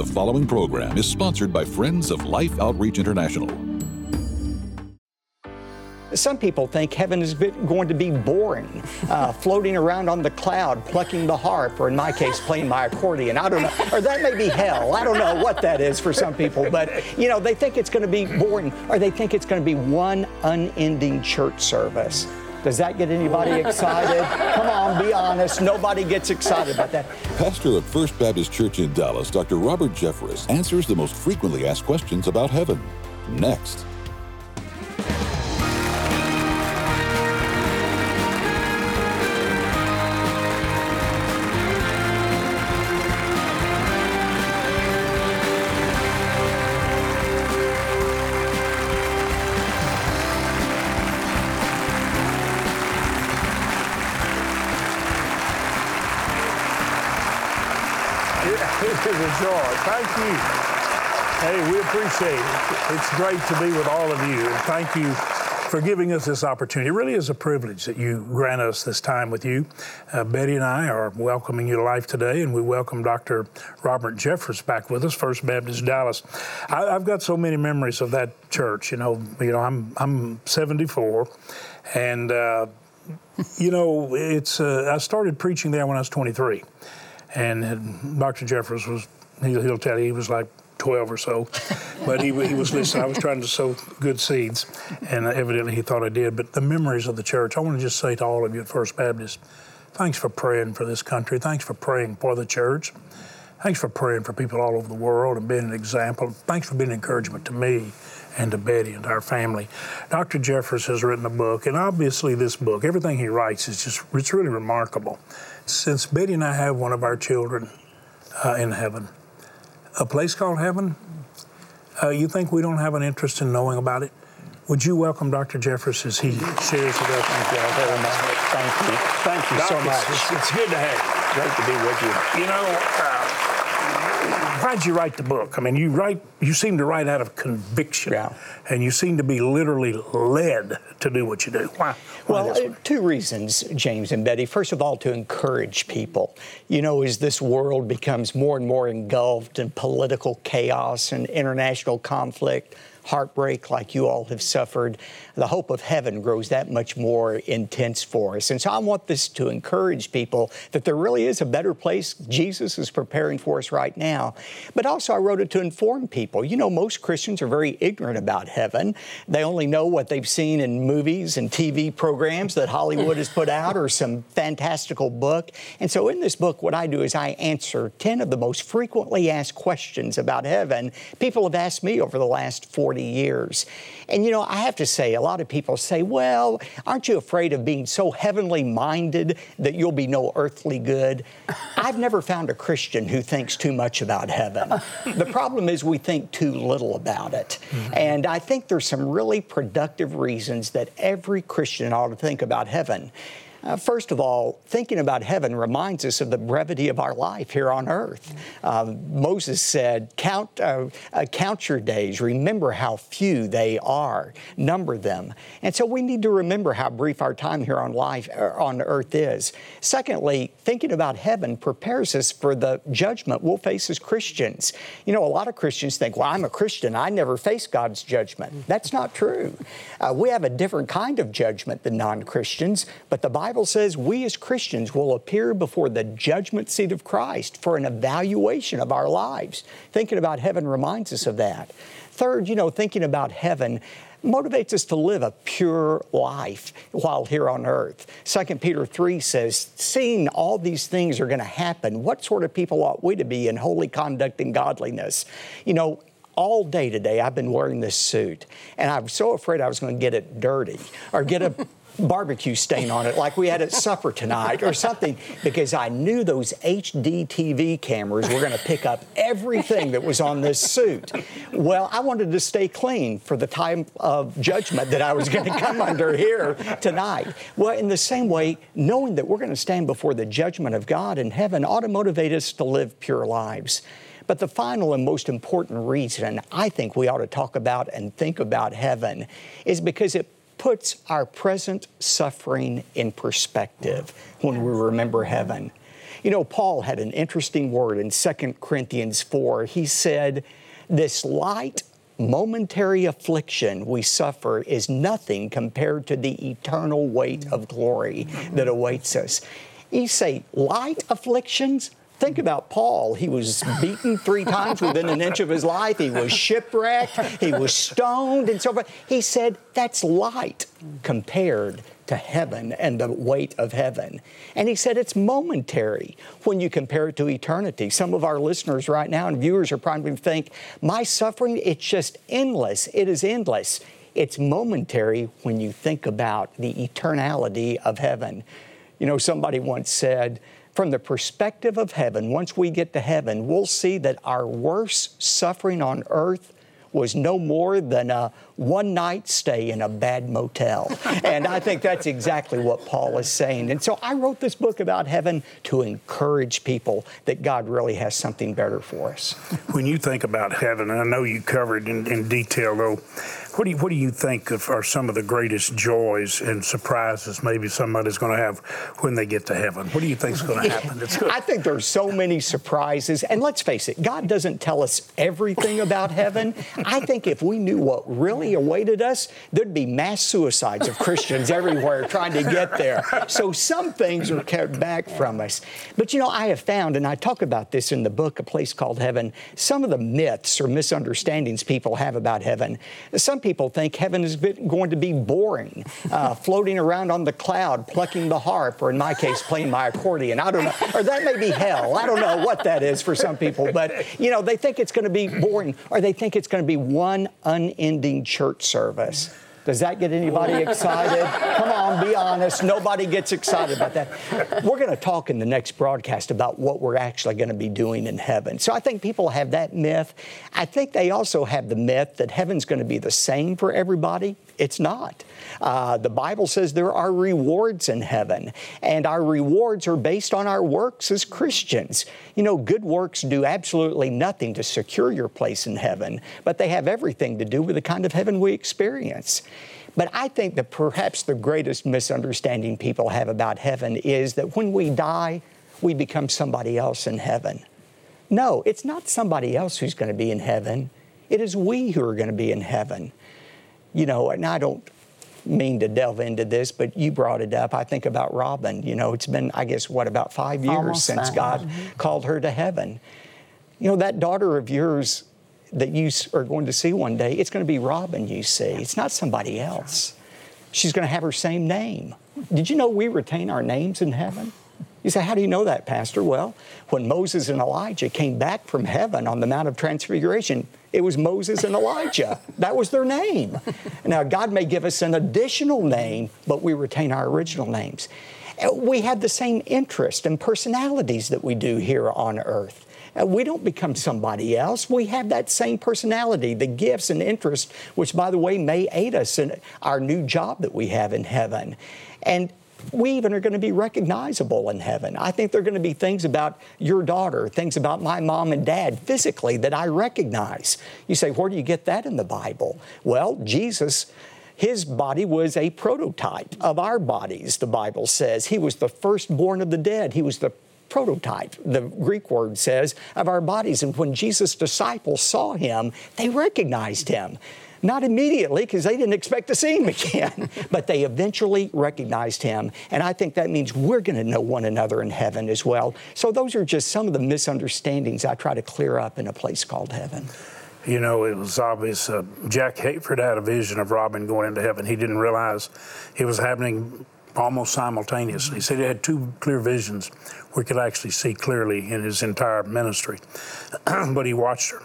The following program is sponsored by Friends of Life Outreach International. Some people think heaven is going to be boring, uh, floating around on the cloud, plucking the harp, or in my case, playing my accordion. I don't know. Or that may be hell. I don't know what that is for some people. But, you know, they think it's going to be boring, or they think it's going to be one unending church service. Does that get anybody excited? Come on, be honest. Nobody gets excited about that. Pastor of First Baptist Church in Dallas, Dr. Robert Jeffress, answers the most frequently asked questions about heaven. Next. Thank you. Hey, we appreciate it. It's great to be with all of you. Thank you for giving us this opportunity. It really is a privilege that you grant us this time with you. Uh, Betty and I are welcoming you to life today, and we welcome Dr. Robert Jeffress back with us, First Baptist Dallas. I, have got so many memories of that church. You know, you know, I'm I'm 74, and uh, you know, it's uh, I started preaching there when I was 23, and Dr. Jeffress was He'll, he'll tell you he was like 12 or so. But he, he was listening. I was trying to sow good seeds, and evidently he thought I did. But the memories of the church, I want to just say to all of you at First Baptist, thanks for praying for this country. Thanks for praying for the church. Thanks for praying for people all over the world and being an example. Thanks for being an encouragement to me and to Betty and to our family. Dr. Jeffress has written a book, and obviously this book, everything he writes is just, it's really remarkable. Since Betty and I have one of our children uh, in heaven, a place called heaven, uh, you think we don't have an interest in knowing about it? Would you welcome Dr. Jeffress as he shares with us? Thank you very much. Thank you. Thank you Doc, so much. It's, it's, good to have you. Great to be with you. You know, uh, why'd you write the book? I mean, you write, you seem to write out of conviction, yeah. and you seem to be literally led to do what you do. Why? Why well, uh, two reasons, James and Betty. First of all, to encourage people. You know, as this world becomes more and more engulfed in political chaos and international conflict, heartbreak like you all have suffered, the hope of heaven grows that much more intense for us. And so I want this to encourage people that there really is a better place Jesus is preparing for us right now. But also, I wrote it to inform people. You know, most Christians are very ignorant about heaven. They only know what they've seen in movies and TV programs that Hollywood has put out or some fantastical book. And so, in this book, what I do is I answer 10 of the most frequently asked questions about heaven people have asked me over the last 40 years. And you know, I have to say, a lot of people say, well, aren't you afraid of being so heavenly minded that you'll be no earthly good? I've never found a Christian who thinks too much about heaven. the problem is we think too little about it. Mm-hmm. And I think there's some really productive reasons that every Christian ought to think about heaven. Uh, first of all, thinking about heaven reminds us of the brevity of our life here on earth. Uh, Moses said, count, uh, uh, count your days, remember how few they are, number them. And so we need to remember how brief our time here on life uh, on earth is. Secondly, thinking about heaven prepares us for the judgment we'll face as Christians. You know, a lot of Christians think, well, I'm a Christian, I never face God's judgment. That's not true. Uh, we have a different kind of judgment than non Christians, but the Bible Bible says we as Christians will appear before the judgment seat of Christ for an evaluation of our lives. Thinking about heaven reminds us of that. Third, you know, thinking about heaven motivates us to live a pure life while here on earth. 2 Peter 3 says, Seeing all these things are going to happen, what sort of people ought we to be in holy conduct and godliness? You know, all day today I've been wearing this suit, and I'm so afraid I was going to get it dirty or get a barbecue stain on it like we had at supper tonight or something because I knew those HD TV cameras were going to pick up everything that was on this suit. Well, I wanted to stay clean for the time of judgment that I was going to come under here tonight. Well, in the same way, knowing that we're going to stand before the judgment of God in heaven ought to motivate us to live pure lives. But the final and most important reason I think we ought to talk about and think about heaven is because it puts our present suffering in perspective when we remember heaven. You know, Paul had an interesting word in 2 Corinthians 4. He said, This light momentary affliction we suffer is nothing compared to the eternal weight of glory that awaits us. You say, light afflictions? Think about Paul. He was beaten three times within an inch of his life. He was shipwrecked. He was stoned and so forth. He said, that's light compared to heaven and the weight of heaven. And he said it's momentary when you compare it to eternity. Some of our listeners right now and viewers are probably think, my suffering, it's just endless. It is endless. It's momentary when you think about the eternality of heaven. You know, somebody once said, from the perspective of heaven, once we get to heaven, we'll see that our worst suffering on earth was no more than a one night stay in a bad motel. and I think that's exactly what Paul is saying. And so I wrote this book about heaven to encourage people that God really has something better for us. When you think about heaven, and I know you covered in, in detail though, what do you, what do you think of, are some of the greatest joys and surprises maybe somebody's going to have when they get to heaven? What do you think is going to happen? I think there's so many surprises, and let's face it, God doesn't tell us everything about heaven. I think if we knew what really awaited us, there'd be mass suicides of Christians everywhere trying to get there. So some things are kept back from us. But you know, I have found, and I talk about this in the book, A Place Called Heaven, some of the myths or misunderstandings people have about heaven. Some people think heaven is going to be boring, uh, floating around on the cloud, plucking the harp, or in my case, playing my accordion. I don't know. Or that may be hell. I don't know what that is for some people. But, you know, they think it's going to be boring, or they think it's going to be one unending church service. Does that get anybody excited? Come on, be honest. Nobody gets excited about that. We're going to talk in the next broadcast about what we're actually going to be doing in heaven. So I think people have that myth. I think they also have the myth that heaven's going to be the same for everybody. It's not. Uh, the Bible says there are rewards in heaven, and our rewards are based on our works as Christians. You know, good works do absolutely nothing to secure your place in heaven, but they have everything to do with the kind of heaven we experience. But I think that perhaps the greatest misunderstanding people have about heaven is that when we die, we become somebody else in heaven. No, it's not somebody else who's going to be in heaven. It is we who are going to be in heaven. You know, and I don't mean to delve into this, but you brought it up. I think about Robin. You know, it's been, I guess, what, about five years Almost since that. God Mm-hmm. called her to heaven. You know, that daughter of yours that you are going to see one day, it's going to be Robin you see. It's not somebody else. She's going to have her same name. Did you know we retain our names in heaven? You say, How do you know that, Pastor? Well, when Moses and Elijah came back from heaven on the Mount of Transfiguration, it was Moses and Elijah. That was their name. Now, God may give us an additional name, but we retain our original names. We have the same interests and personalities that we do here on earth. Uh, We don't become somebody else. We have that same personality, the gifts and interests, which, by the way, may aid us in our new job that we have in heaven. And we even are going to be recognizable in heaven. I think there are going to be things about your daughter, things about my mom and dad physically that I recognize. You say, where do you get that in the Bible? Well, Jesus. His body was a prototype of our bodies, the Bible says. He was the firstborn of the dead. He was the prototype, the Greek word says, of our bodies. And when Jesus' disciples saw him, they recognized him. Not immediately, because they didn't expect to see him again, but they eventually recognized him. And I think that means we're going to know one another in heaven as well. So, those are just some of the misunderstandings I try to clear up in a place called heaven. You know, it was obvious. Uh, Jack Hayford had a vision of Robin going into heaven. He didn't realize it was happening almost simultaneously. He said he had two clear visions we could actually see clearly in his entire ministry. but he watched her.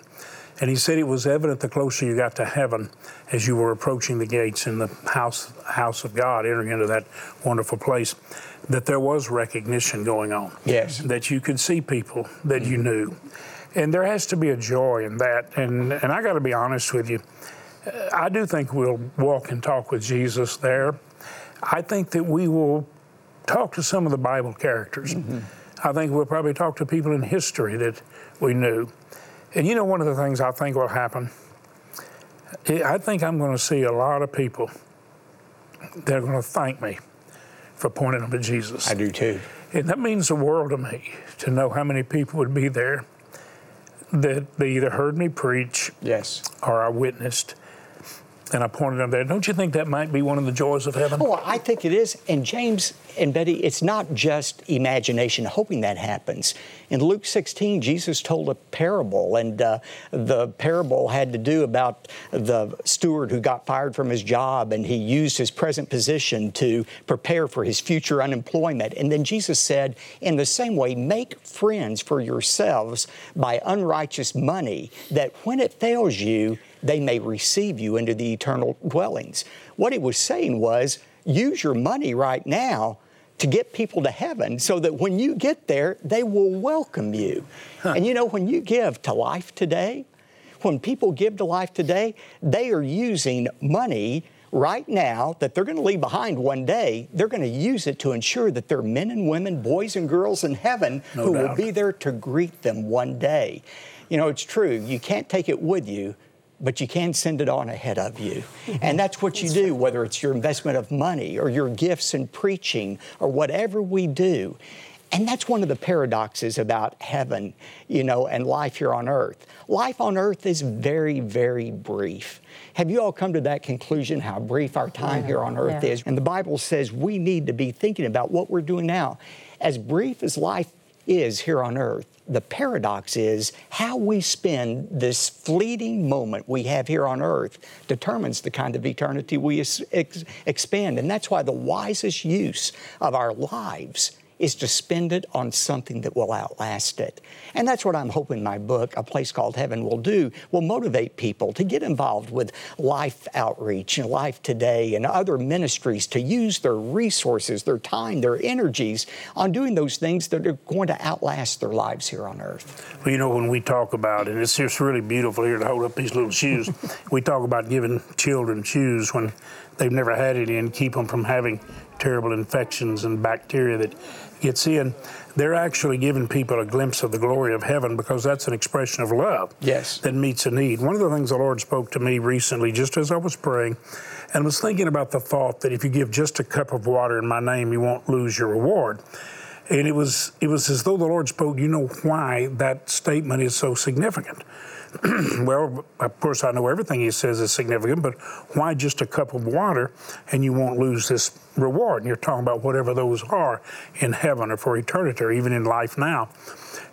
And he said it was evident the closer you got to heaven as you were approaching the gates in the house, house of God, entering into that wonderful place, that there was recognition going on. Yes. That you could see people that you knew. And there has to be a joy in that. And, and I got to be honest with you, I do think we'll walk and talk with Jesus there. I think that we will talk to some of the Bible characters. Mm-hmm. I think we'll probably talk to people in history that we knew. And you know, one of the things I think will happen, I think I'm going to see a lot of people that are going to thank me for pointing them to Jesus. I do too. And that means the world to me to know how many people would be there that they either heard me preach Yes. or I witnessed. And I pointed them there. Don't you think that might be one of the joys of heaven? Oh, I think it is. And James and Betty, it's not just imagination hoping that happens. In Luke 16, Jesus told a parable, and uh, the parable had to do about the steward who got fired from his job, and he used his present position to prepare for his future unemployment. And then Jesus said, in the same way, make friends for yourselves by unrighteous money, that when it fails you, they may receive you into the eternal dwellings. What he was saying was, use your money right now to get people to heaven so that when you get there, they will welcome you. Huh. And you know, when you give to life today, when people give to life today, they are using money right now that they're going to leave behind one day. They're going to use it to ensure that there are men and women, boys and girls in heaven no who doubt. will be there to greet them one day. You know, it's true, you can't take it with you but you can send it on ahead of you. Mm-hmm. And that's what you do, whether it's your investment of money or your gifts in preaching or whatever we do. And that's one of the paradoxes about heaven, you know, and life here on earth. Life on earth is very, very brief. Have you all come to that conclusion, how brief our time yeah. here on earth yeah. is? And the Bible says we need to be thinking about what we're doing now. As brief as life is here on earth, the paradox is how we spend this fleeting moment we have here on earth determines the kind of eternity we ex-. And that's why the wisest use of our lives is to spend it on something that will outlast it. And that's what I'm hoping my book, A Place Called Heaven, will do, will motivate people to get involved with life outreach and life today and other ministries to use their resources, their time, their energies on doing those things that are going to outlast their lives here on earth. Well, you know, when we talk about, and it's just really beautiful here to hold up these little shoes, we talk about giving children shoes when they've never had any and keep them from having terrible infections and bacteria that gets in, they're actually giving people a glimpse of the glory of heaven because that's an expression of love yes. that meets a need. One of the things the Lord spoke to me recently, just as I was praying, and was thinking about the thought that if you give just a cup of water in my name, you won't lose your reward. And it was it was as though the Lord spoke, you know why that statement is so significant. well, of course, I know everything he says is significant, but why just a cup of water and you won't lose this reward? And you're talking about whatever those are in heaven or for eternity or even in life now.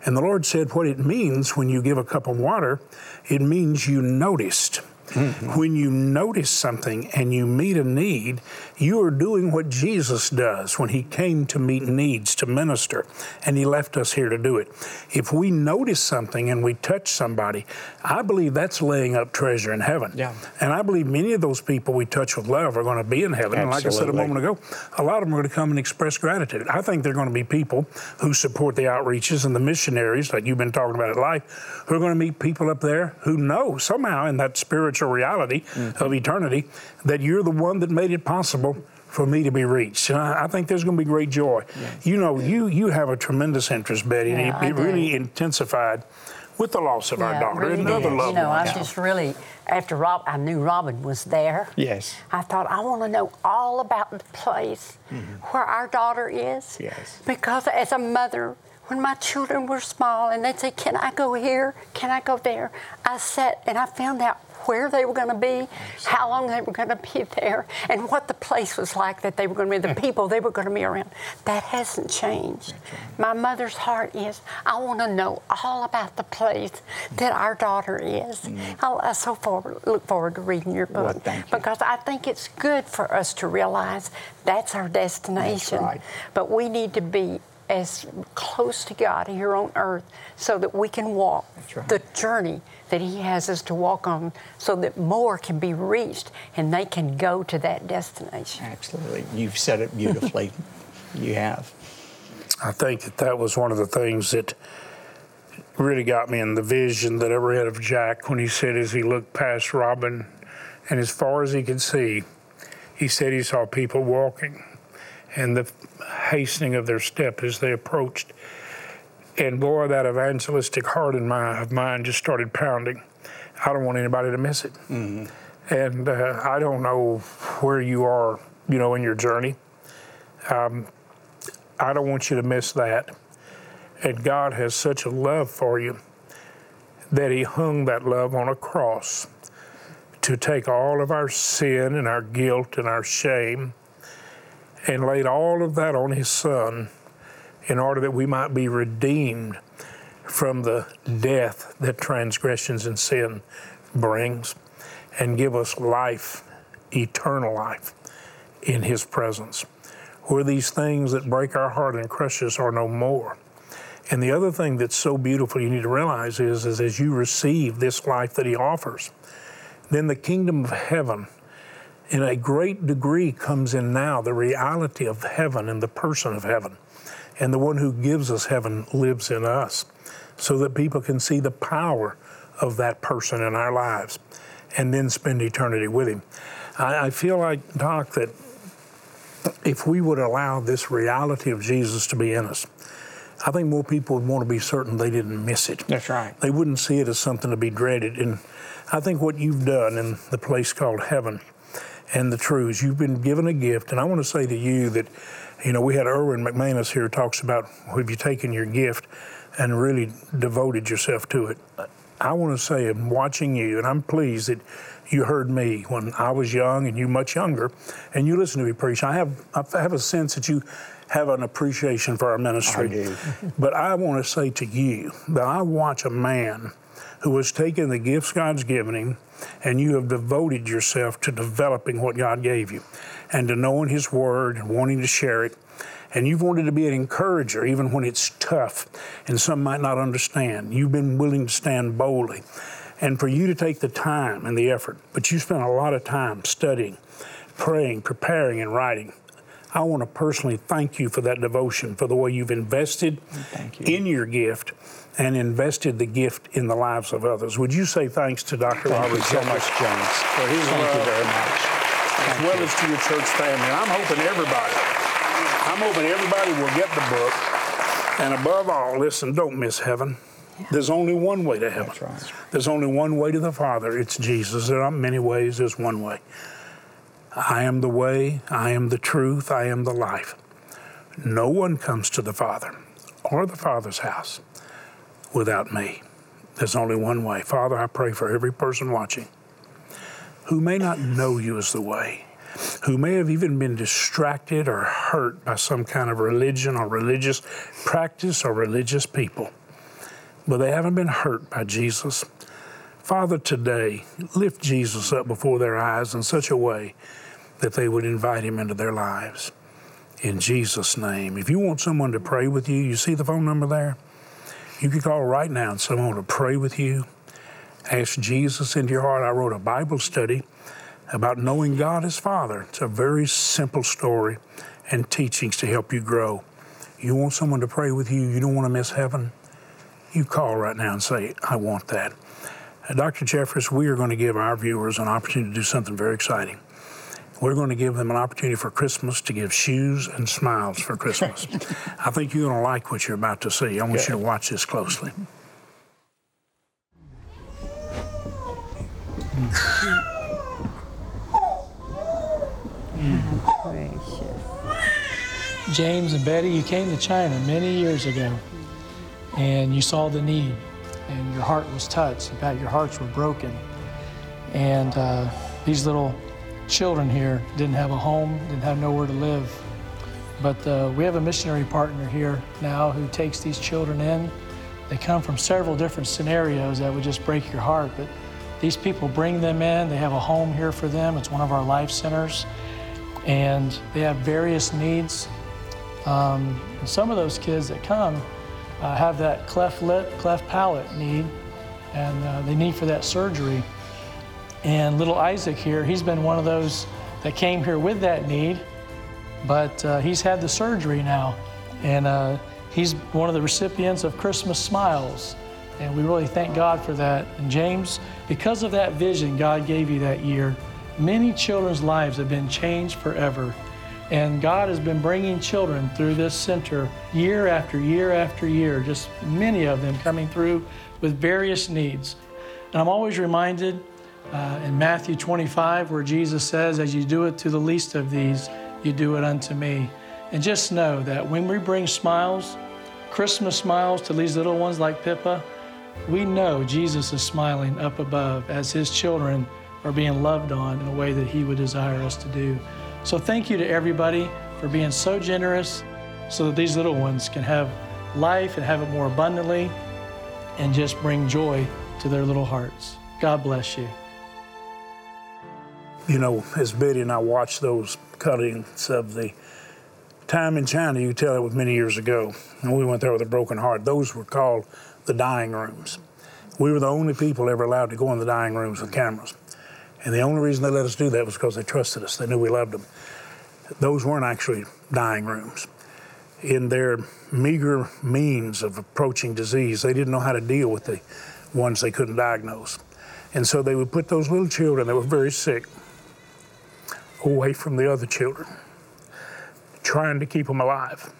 And the Lord said, what it means when you give a cup of water, it means you noticed. Mm-hmm. When you notice something and you meet a need, you are doing what Jesus does when he came to meet needs, to minister, and he left us here to do it. If we notice something and we touch somebody, I believe that's laying up treasure in heaven. Yeah. And I believe many of those people we touch with love are going to be in heaven. Absolutely. And like I said a moment ago, a lot of them are going to come and express gratitude. I think they're going to be people who support the outreaches and the missionaries, like you've been talking about at Life, who are going to meet people up there who know somehow in that spiritual reality mm-hmm. of eternity that you're the one that made it possible for me to be reached. And I, I think there's going to be great joy. Yes. You know, you you have a tremendous interest, Betty, yeah, and it, it really intensified with the loss of yeah, our daughter really and other loved You know, I just really, after Rob, I knew Robin was there. Yes. I thought, I want to know all about the place mm-hmm. where our daughter is. Yes. Because as a mother, when my children were small and they'd say, Can I go here? Can I go there? I sat and I found out where they were going to be, how long they were going to be there, and what the place was like that they were going to be, the people they were going to be around. That hasn't changed. My mother's heart is, I want to know all about the place that our daughter is. Mm-hmm. I, so forward, look forward to reading your book well, because I think it's good for us to realize that's our destination. That's right. But we need to be as close to God here on earth so that we can walk right. the journey that He has us to walk on so that more can be reached and they can go to that destination. Absolutely. You've said it beautifully. you have. I think that that was one of the things that really got me in the vision that I read of Jack when he said, as he looked past Robin and as far as he could see, he said he saw people walking and the hastening of their step as they approached and boy, that evangelistic heart in my, of mine just started pounding. I don't want anybody to miss it. Mm-hmm. And uh, I don't know where you are, you know, in your journey. Um, I don't want you to miss that. And God has such a love for you that He hung that love on a cross to take all of our sin and our guilt and our shame and laid all of that on His Son in order that we might be redeemed from the death that transgressions and sin brings and give us life, eternal life in His presence, where these things that break our heart and crush us are no more. And the other thing that's so beautiful you need to realize is, is as you receive this life that He offers, then the kingdom of heaven in a great degree comes in now the reality of heaven and the person of heaven. And the one who gives us heaven lives in us so that people can see the power of that person in our lives and then spend eternity with him. I, I feel like, Doc, that if we would allow this reality of Jesus to be in us, I think more people would want to be certain they didn't miss it. That's right. They wouldn't see it as something to be dreaded. And I think what you've done in the place called heaven and the truths, you've been given a gift. And I want to say to you that, you know, we had Erwin McManus here talks about have you taken your gift and really devoted yourself to it. I want to say, I'm watching you, and I'm pleased that you heard me when I was young and you much younger, and you listen to me preach. I have I have a sense that you have an appreciation for our ministry. I do. but I want to say to you that I watch a man who has taken the gifts God's given him, and you have devoted yourself to developing what God gave you, and to knowing His Word and wanting to share it. And you've wanted to be an encourager even when it's tough and some might not understand. You've been willing to stand boldly. And for you to take the time and the effort, but you spent a lot of time studying, praying, preparing, and writing. I want to personally thank you for that devotion, for the way you've invested you. in your gift and invested the gift in the lives of others. Would you say thanks to Dr. Thank Robert you so much, James. for his Thank love, you very much. as well as to your church family? And I'm hoping everybody, I'm hoping everybody will get the book. And above all, listen, don't miss heaven. There's only one way to heaven. Right. There's only one way to the Father. It's Jesus. There aren't many ways, there's one way. I am the way, I am the truth, I am the life. No one comes to the Father or the Father's house without me. There's only one way. Father, I pray for every person watching who may not know you as the way, who may have even been distracted or hurt by some kind of religion or religious practice or religious people, but they haven't been hurt by Jesus. Father, today, lift Jesus up before their eyes in such a way that they would invite him into their lives. In Jesus' name. If you want someone to pray with you, you see the phone number there? You can call right now and someone will pray with you. Ask Jesus into your heart. I wrote a Bible study about knowing God as Father. It's a very simple story and teachings to help you grow. You want someone to pray with you, you don't want to miss heaven? You call right now and say, I want that. Uh, Dr. Jeffress, we are going to give our viewers an opportunity to do something very exciting. We're going to give them an opportunity for Christmas to give shoes and smiles for Christmas. I think you're going to like what you're about to see. I want you to watch this closely. James and Betty, you came to China many years ago and you saw the need and your heart was touched. In fact, your hearts were broken. And uh, these little children here didn't have a home, didn't have nowhere to live. But uh, we have a missionary partner here now who takes these children in. They come from several different scenarios that would just break your heart. But these people bring them in, they have a home here for them. It's one of our life centers. And they have various needs. Um, and some of those kids that come uh, have that cleft lip, cleft palate need, and uh, they need for that surgery. And little Isaac here, he's been one of those that came here with that need, but uh, he's had the surgery now. And uh, he's one of the recipients of Christmas Smiles. And we really thank God for that. And James, because of that vision God gave you that year, many children's lives have been changed forever. And God has been bringing children through this center year after year after year, just many of them coming through with various needs. And I'm always reminded uh, in Matthew 25 where Jesus says, As you do it to the least of these, you do it unto me. And just know that when we bring smiles, Christmas smiles to these little ones like Pippa, we know Jesus is smiling up above as his children are being loved on in a way that he would desire us to do. So thank you to everybody for being so generous so that these little ones can have life and have it more abundantly and just bring joy to their little hearts. God bless you. You know, as Betty and I watched those cuttings of the time in China, you tell it was many years ago, and we went there with a broken heart. Those were called the dying rooms. We were the only people ever allowed to go in the dying rooms with cameras. And the only reason they let us do that was because they trusted us. They knew we loved them. Those weren't actually dying rooms. In their meager means of approaching disease, they didn't know how to deal with the ones they couldn't diagnose. And so they would put those little children that were very sick away from the other children, trying to keep them alive.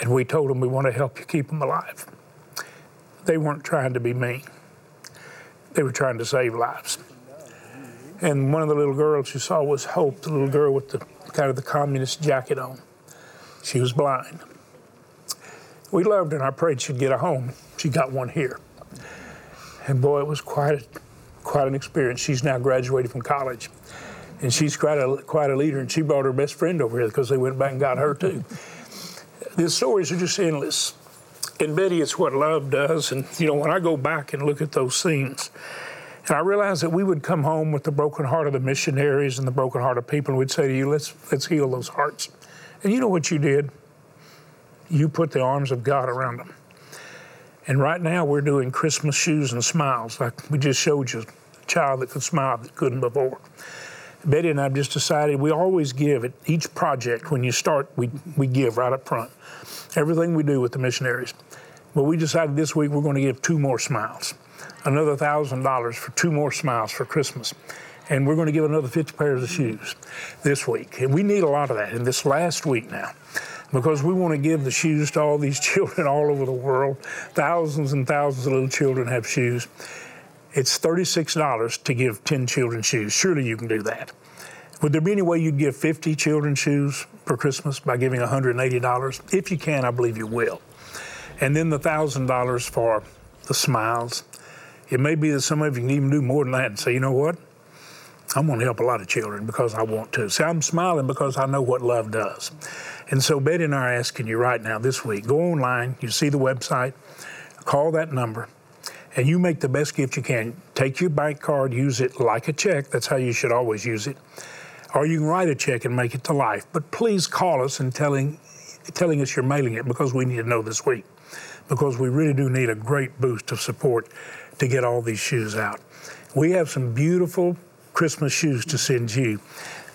And we told them we want to help you keep them alive. They weren't trying to be mean. They were trying to save lives. And one of the little girls you saw was Hope, the little girl with the kind of the communist jacket on. She was blind. We loved her and I prayed she'd get a home. She got one here. And boy, it was quite a, quite an experience. She's now graduated from college. And she's quite a, quite a leader, and she brought her best friend over here because they went back and got her too. The stories are just endless. And Betty, it's what love does. And, you know, when I go back and look at those scenes, and I realized that we would come home with the broken heart of the missionaries and the broken heart of people, and we'd say to you, let's, let's heal those hearts. And you know what you did? You put the arms of God around them. And right now we're doing Christmas shoes and smiles, like we just showed you a child that could smile that couldn't before. Betty and I have just decided we always give at each project when you start, we, we give right up front. Everything we do with the missionaries. But we decided this week we're going to give two more smiles, another thousand dollars for two more smiles for Christmas. And we're going to give another 50 pairs of shoes this week. And we need a lot of that in this last week now because we want to give the shoes to all these children all over the world. Thousands and thousands of little children have shoes. It's $36 to give 10 children shoes. Surely you can do that. Would there be any way you'd give 50 children shoes for Christmas by giving $180? If you can, I believe you will. And then the $1,000 for the smiles. It may be that some of you can even do more than that and say, you know what? I'm going to help a lot of children because I want to. See, I'm smiling because I know what love does. And so Betty and I are asking you right now this week go online, you see the website, call that number, and you make the best gift you can. Take your bank card, use it like a check. That's how you should always use it. Or you can write a check and make it to life. But please call us and telling, telling us you're mailing it because we need to know this week. Because we really do need a great boost of support to get all these shoes out. We have some beautiful Christmas shoes to send you.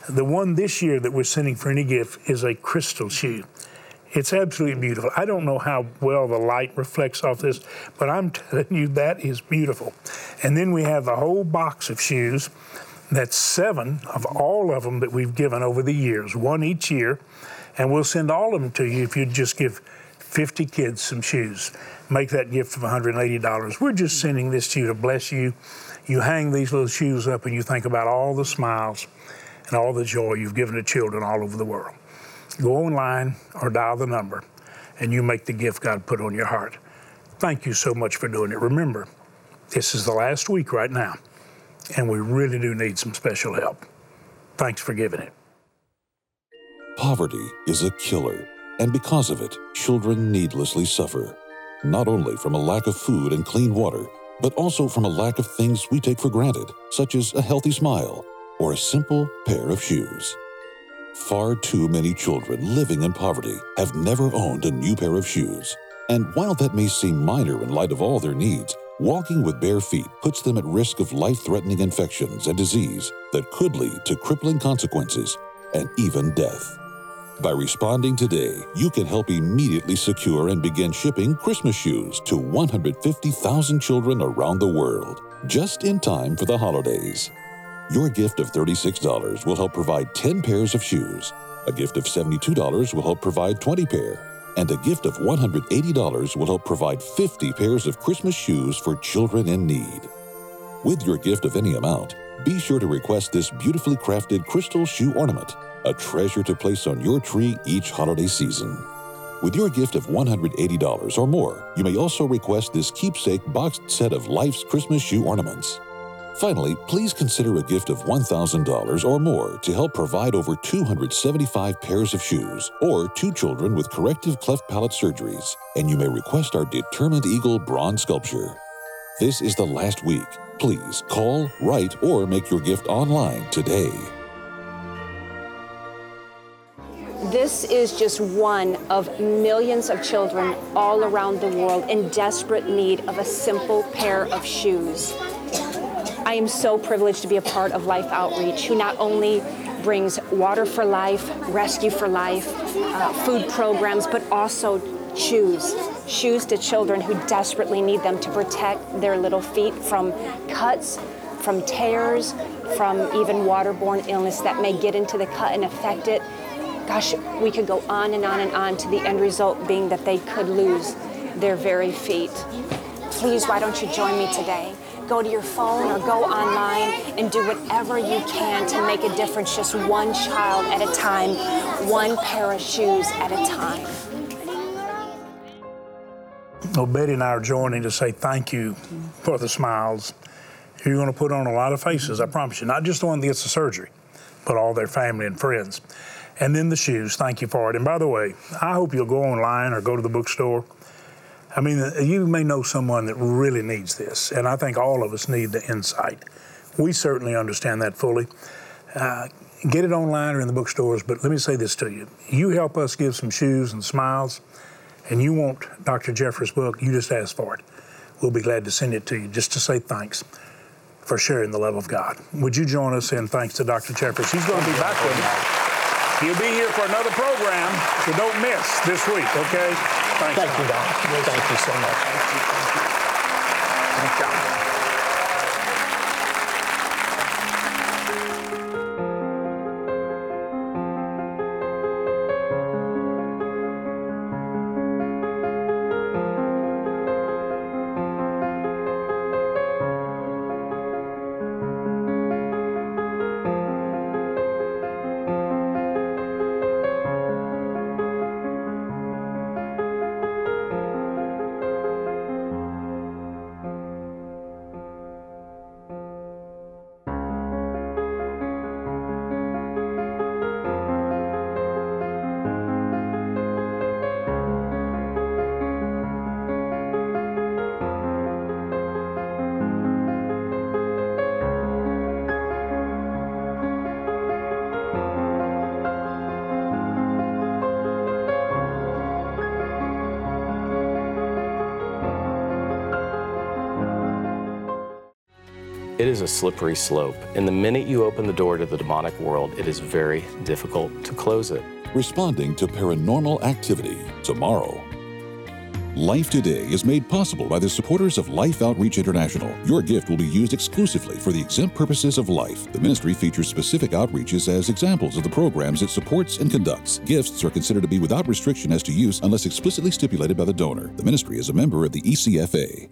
The one this year that we're sending for any gift is a crystal shoe. It's absolutely beautiful. I don't know how well the light reflects off this, but I'm telling you that is beautiful. And then we have the whole box of shoes. That's seven of all of them that we've given over the years, one each year. And we'll send all of them to you if you just give 50 kids some shoes. Make that gift of $180. We're just sending this to you to bless you. You hang these little shoes up and you think about all the smiles and all the joy you've given to children all over the world go online or dial the number and you make the gift God put on your heart. Thank you so much for doing it. Remember, this is the last week right now, and we really do need some special help. Thanks for giving it. Poverty is a killer, and because of it, children needlessly suffer, not only from a lack of food and clean water, but also from a lack of things we take for granted, such as a healthy smile or a simple pair of shoes. Far too many children living in poverty have never owned a new pair of shoes. And while that may seem minor in light of all their needs, walking with bare feet puts them at risk of life threatening infections and disease that could lead to crippling consequences and even death. By responding today, you can help immediately secure and begin shipping Christmas shoes to 150,000 children around the world, just in time for the holidays. Your gift of $36 will help provide 10 pairs of shoes. A gift of $72 will help provide 20 pair. And a gift of $180 will help provide 50 pairs of Christmas shoes for children in need. With your gift of any amount, be sure to request this beautifully crafted crystal shoe ornament, a treasure to place on your tree each holiday season. With your gift of $180 or more, you may also request this keepsake boxed set of Life's Christmas shoe ornaments. Finally, please consider a gift of $1,000 or more to help provide over 275 pairs of shoes or two children with corrective cleft palate surgeries, and you may request our Determined Eagle bronze sculpture. This is the last week. Please call, write, or make your gift online today. This is just one of millions of children all around the world in desperate need of a simple pair of shoes. I am so privileged to be a part of Life Outreach, who not only brings water for life, rescue for life, uh, food programs, but also shoes. Shoes to children who desperately need them to protect their little feet from cuts, from tears, from even waterborne illness that may get into the cut and affect it. Gosh, we could go on and on and on to the end result being that they could lose their very feet. Please, why don't you join me today? Go to your phone or go online and do whatever you can to make a difference just one child at a time, one pair of shoes at a time. Well, Betty and I are joining to say thank you for the smiles. You're going to put on a lot of faces, I promise you. Not just the one that gets the surgery, but all their family and friends. And then the shoes, thank you for it. And by the way, I hope you'll go online or go to the bookstore I mean, you may know someone that really needs this, and I think all of us need the insight. We certainly understand that fully. Uh, get it online or in the bookstores, but let me say this to you. You help us give some shoes and smiles, and you want Dr. Jeffress' book, you just ask for it. We'll be glad to send it to you just to say thanks for sharing the love of God. Would you join us in thanks to Dr. Jeffress? He's going to be back with. He'll be here for another program, so don't miss this week, okay? Thank you, Don. Thank you so much. Thank you. It is a slippery slope, and the minute you open the door to the demonic world, it is very difficult to close it. Responding to paranormal activity tomorrow. Life Today is made possible by the supporters of Life Outreach International. Your gift will be used exclusively for the exempt purposes of life. The ministry features specific outreaches as examples of the programs it supports and conducts. Gifts are considered to be without restriction as to use unless explicitly stipulated by the donor. The ministry is a member of the ECFA.